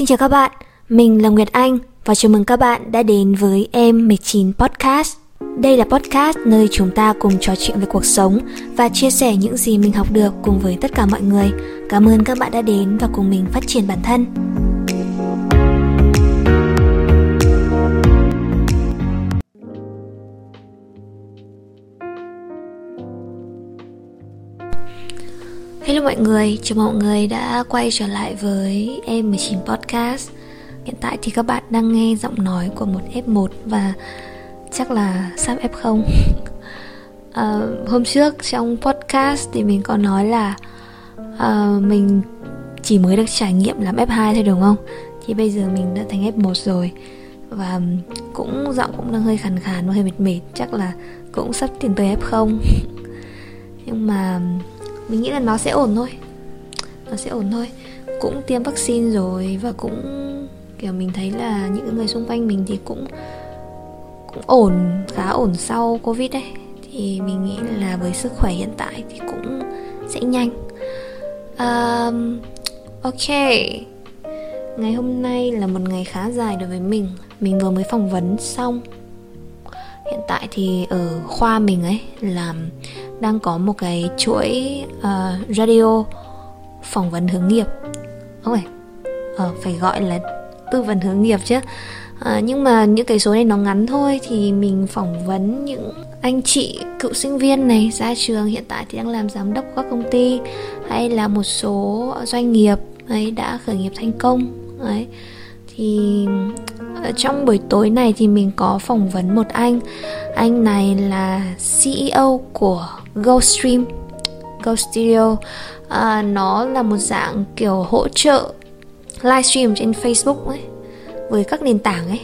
Xin chào các bạn, mình là Nguyệt Anh và chào mừng các bạn đã đến với Em 19 Podcast. Đây là podcast nơi chúng ta cùng trò chuyện về cuộc sống và chia sẻ những gì mình học được cùng với tất cả mọi người. Cảm ơn các bạn đã đến và cùng mình phát triển bản thân. Hello mọi người, chào mọi người đã quay trở lại với em 19 Podcast. Hiện tại thì các bạn đang nghe giọng nói của một F1 và chắc là sắp F0 à, ờ, Hôm trước trong podcast thì mình có nói là à, mình chỉ mới được trải nghiệm làm F2 thôi đúng không? Thì bây giờ mình đã thành F1 rồi Và cũng giọng cũng đang hơi khàn khàn và hơi mệt mệt Chắc là cũng sắp tiến tới F0 Nhưng mà mình nghĩ là nó sẽ ổn thôi. Nó sẽ ổn thôi. Cũng tiêm vaccine rồi và cũng kiểu mình thấy là những người xung quanh mình thì cũng cũng ổn khá ổn sau covid đấy thì mình nghĩ là với sức khỏe hiện tại thì cũng sẽ nhanh. Um, ok. Ngày hôm nay là một ngày khá dài đối với mình. Mình vừa mới phỏng vấn xong. Hiện tại thì ở khoa mình ấy làm đang có một cái chuỗi uh, radio phỏng vấn hướng nghiệp. Không phải uh, ờ, phải gọi là tư vấn hướng nghiệp chứ. Uh, nhưng mà những cái số này nó ngắn thôi thì mình phỏng vấn những anh chị cựu sinh viên này ra trường hiện tại thì đang làm giám đốc các công ty hay là một số doanh nghiệp ấy đã khởi nghiệp thành công ấy. Thì trong buổi tối này thì mình có phỏng vấn một anh. Anh này là CEO của GoStream Go Studio. À, nó là một dạng kiểu hỗ trợ livestream trên Facebook ấy với các nền tảng ấy.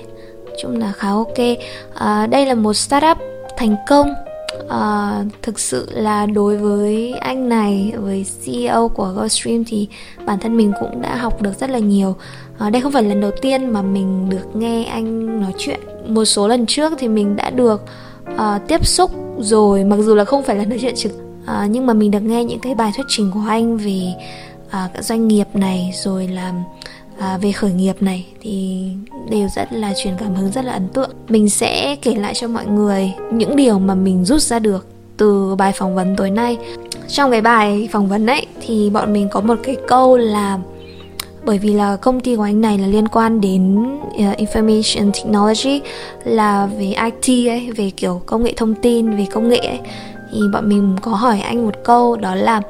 Chung là khá ok. À, đây là một startup thành công. À, thực sự là đối với anh này với CEO của GoStream thì bản thân mình cũng đã học được rất là nhiều. À, đây không phải lần đầu tiên mà mình được nghe anh nói chuyện. Một số lần trước thì mình đã được uh, tiếp xúc rồi mặc dù là không phải là nói chuyện trực à, nhưng mà mình được nghe những cái bài thuyết trình của anh về à, các doanh nghiệp này rồi là à, về khởi nghiệp này thì đều rất là truyền cảm hứng rất là ấn tượng. Mình sẽ kể lại cho mọi người những điều mà mình rút ra được từ bài phỏng vấn tối nay. Trong cái bài phỏng vấn ấy thì bọn mình có một cái câu là bởi vì là công ty của anh này là liên quan đến uh, information technology là về IT ấy về kiểu công nghệ thông tin về công nghệ ấy. Thì bọn mình có hỏi anh một câu đó là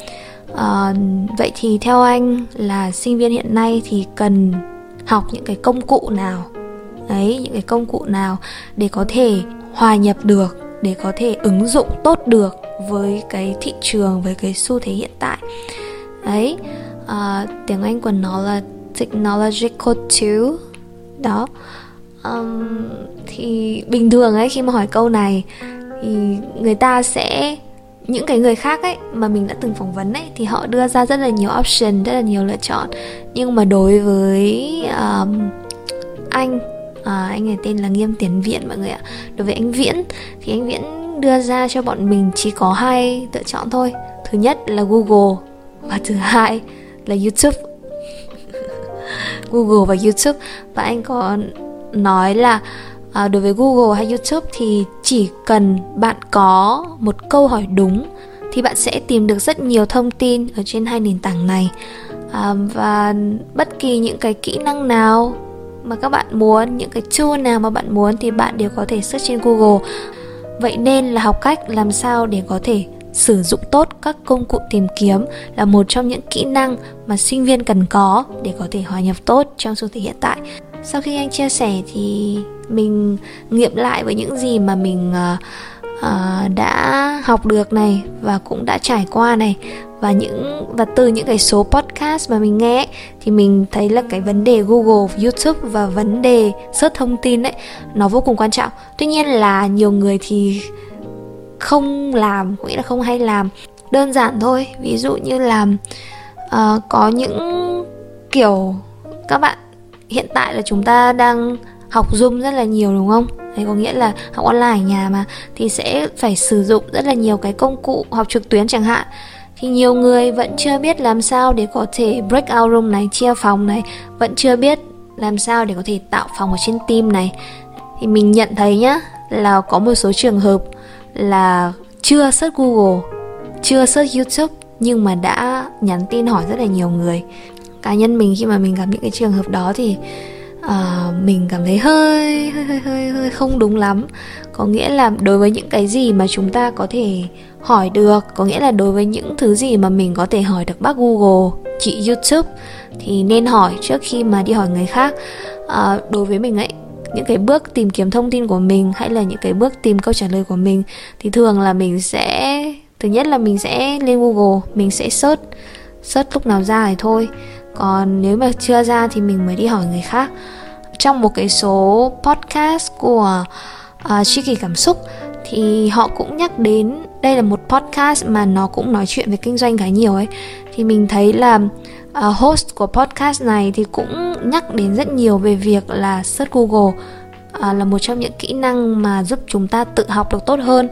uh, vậy thì theo anh là sinh viên hiện nay thì cần học những cái công cụ nào? Ấy những cái công cụ nào để có thể hòa nhập được để có thể ứng dụng tốt được với cái thị trường với cái xu thế hiện tại? Ấy uh, tiếng anh của nó là technological tool. Đó. Um, thì bình thường ấy khi mà hỏi câu này thì người ta sẽ những cái người khác ấy mà mình đã từng phỏng vấn ấy thì họ đưa ra rất là nhiều option rất là nhiều lựa chọn. Nhưng mà đối với um, anh à, anh này tên là nghiêm tiến viện mọi người ạ. Đối với anh viễn thì anh viễn đưa ra cho bọn mình chỉ có hai lựa chọn thôi. Thứ nhất là google và thứ hai là youtube. Google và youtube. Và anh có nói là à, đối với Google hay YouTube thì chỉ cần bạn có một câu hỏi đúng thì bạn sẽ tìm được rất nhiều thông tin ở trên hai nền tảng này. À, và bất kỳ những cái kỹ năng nào mà các bạn muốn những cái tool nào mà bạn muốn thì bạn đều có thể search trên Google. Vậy nên là học cách làm sao để có thể sử dụng tốt các công cụ tìm kiếm là một trong những kỹ năng mà sinh viên cần có để có thể hòa nhập tốt trong xu thế hiện tại sau khi anh chia sẻ thì mình nghiệm lại với những gì mà mình uh, uh, đã học được này và cũng đã trải qua này và những và từ những cái số podcast mà mình nghe thì mình thấy là cái vấn đề Google, YouTube và vấn đề search thông tin ấy nó vô cùng quan trọng. Tuy nhiên là nhiều người thì không làm, nghĩa là không hay làm. Đơn giản thôi, ví dụ như là uh, có những kiểu các bạn hiện tại là chúng ta đang học Zoom rất là nhiều đúng không? Đấy có nghĩa là học online ở nhà mà thì sẽ phải sử dụng rất là nhiều cái công cụ học trực tuyến chẳng hạn. Thì nhiều người vẫn chưa biết làm sao để có thể break out room này, chia phòng này, vẫn chưa biết làm sao để có thể tạo phòng ở trên team này thì mình nhận thấy nhá là có một số trường hợp là chưa search Google, chưa search YouTube nhưng mà đã nhắn tin hỏi rất là nhiều người. Cá nhân mình khi mà mình gặp những cái trường hợp đó thì uh, mình cảm thấy hơi hơi hơi hơi hơi không đúng lắm. Có nghĩa là đối với những cái gì mà chúng ta có thể hỏi được, có nghĩa là đối với những thứ gì mà mình có thể hỏi được bác Google, chị YouTube thì nên hỏi trước khi mà đi hỏi người khác. Uh, đối với mình ấy những cái bước tìm kiếm thông tin của mình hay là những cái bước tìm câu trả lời của mình thì thường là mình sẽ thứ nhất là mình sẽ lên google mình sẽ search search lúc nào ra thì thôi. Còn nếu mà chưa ra thì mình mới đi hỏi người khác. Trong một cái số podcast của à, uh, tri kỳ cảm xúc thì họ cũng nhắc đến đây là một podcast mà nó cũng nói chuyện về kinh doanh khá nhiều ấy thì mình thấy là uh, host của podcast này thì cũng nhắc đến rất nhiều về việc là search Google uh, là một trong những kỹ năng mà giúp chúng ta tự học được tốt hơn.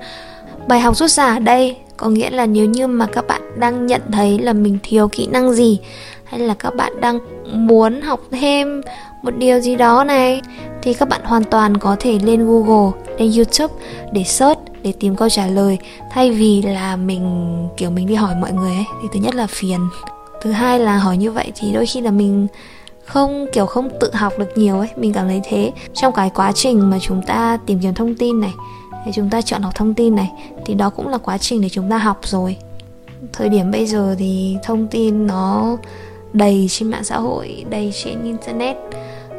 Bài học rút ra ở đây có nghĩa là nếu như mà các bạn đang nhận thấy là mình thiếu kỹ năng gì hay là các bạn đang muốn học thêm một điều gì đó này thì các bạn hoàn toàn có thể lên Google, lên YouTube để search để tìm câu trả lời. Thay vì là mình kiểu mình đi hỏi mọi người ấy thì thứ nhất là phiền. Thứ hai là hỏi như vậy thì đôi khi là mình không kiểu không tự học được nhiều ấy mình cảm thấy thế. Trong cái quá trình mà chúng ta tìm kiếm thông tin này để chúng ta chọn học thông tin này thì đó cũng là quá trình để chúng ta học rồi. Thời điểm bây giờ thì thông tin nó đầy trên mạng xã hội đầy trên internet.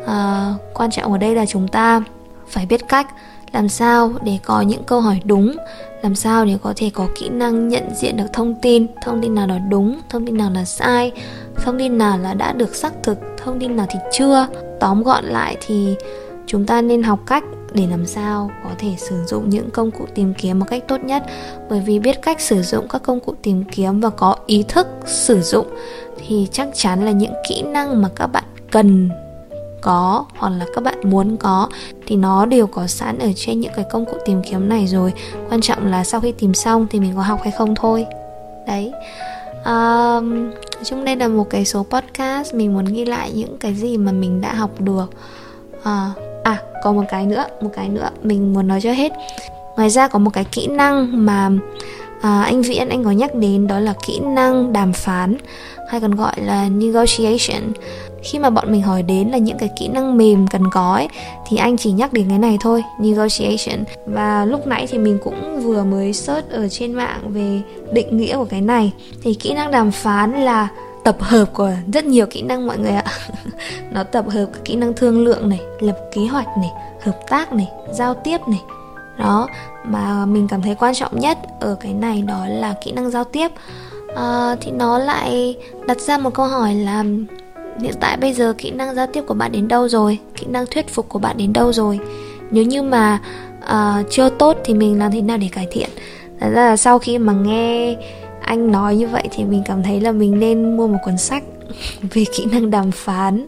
À, quan trọng ở đây là chúng ta phải biết cách làm sao để có những câu hỏi đúng? Làm sao để có thể có kỹ năng nhận diện được thông tin? Thông tin nào là đúng, thông tin nào là sai? Thông tin nào là đã được xác thực, thông tin nào thì chưa? Tóm gọn lại thì chúng ta nên học cách để làm sao có thể sử dụng những công cụ tìm kiếm một cách tốt nhất. Bởi vì biết cách sử dụng các công cụ tìm kiếm và có ý thức sử dụng thì chắc chắn là những kỹ năng mà các bạn cần có hoặc là các bạn muốn có thì nó đều có sẵn ở trên những cái công cụ tìm kiếm này rồi. Quan trọng là sau khi tìm xong thì mình có học hay không thôi. Đấy. Um, chung đây là một cái số podcast mình muốn ghi lại những cái gì mà mình đã học được. Uh, à còn một cái nữa một cái nữa mình muốn nói cho hết. Ngoài ra có một cái kỹ năng mà à, anh viễn anh có nhắc đến đó là kỹ năng đàm phán hay còn gọi là negotiation khi mà bọn mình hỏi đến là những cái kỹ năng mềm cần có ấy, thì anh chỉ nhắc đến cái này thôi negotiation. Và lúc nãy thì mình cũng vừa mới search ở trên mạng về định nghĩa của cái này. Thì kỹ năng đàm phán là tập hợp của rất nhiều kỹ năng mọi người ạ. Nó tập hợp các kỹ năng thương lượng này lập kế hoạch này hợp tác này giao tiếp này. Đó mà mình cảm thấy quan trọng nhất ở cái này đó là kỹ năng giao tiếp. À, thì nó lại đặt ra một câu hỏi là hiện tại bây giờ kỹ năng giao tiếp của bạn đến đâu rồi? Kỹ năng thuyết phục của bạn đến đâu rồi? Nếu như mà uh, chưa tốt thì mình làm thế nào để cải thiện? Thật ra là sau khi mà nghe anh nói như vậy thì mình cảm thấy là mình nên mua một cuốn sách về kỹ năng đàm phán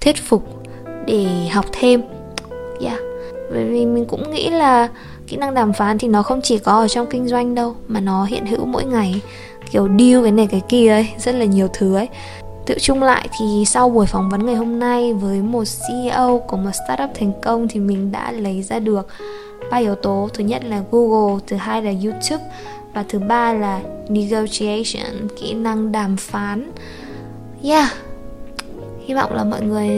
thuyết phục để học thêm. Yeah. Bởi vì mình cũng nghĩ là kỹ năng đàm phán thì nó không chỉ có ở trong kinh doanh đâu mà nó hiện hữu mỗi ngày. Kiểu deal cái này cái kia ấy rất là nhiều thứ ấy. Tự chung lại thì sau buổi phỏng vấn ngày hôm nay với một CEO của một startup thành công thì mình đã lấy ra được ba yếu tố. Thứ nhất là Google, thứ hai là YouTube và thứ ba là negotiation, kỹ năng đàm phán. Yeah. Hy vọng là mọi người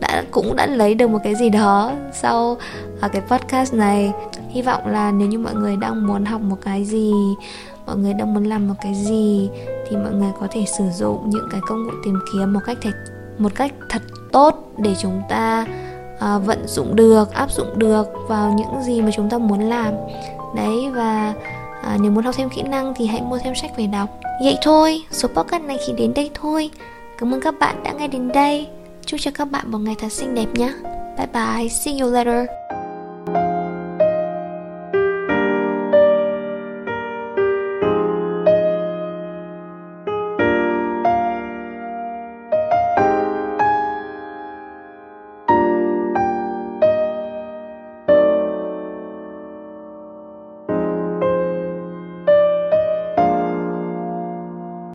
đã cũng đã lấy được một cái gì đó sau ở cái podcast này hy vọng là nếu như mọi người đang muốn học một cái gì mọi người đang muốn làm một cái gì thì mọi người có thể sử dụng những cái công cụ tìm kiếm một cách thật một cách thật tốt để chúng ta uh, vận dụng được áp dụng được vào những gì mà chúng ta muốn làm. Đấy và uh, nếu muốn học thêm kỹ năng thì hãy mua thêm sách về đọc. Vậy thôi số podcast này chỉ đến đây thôi. Cảm ơn các bạn đã nghe đến đây. Chúc cho các bạn một ngày thật xinh đẹp nhé. Bye bye. See you later.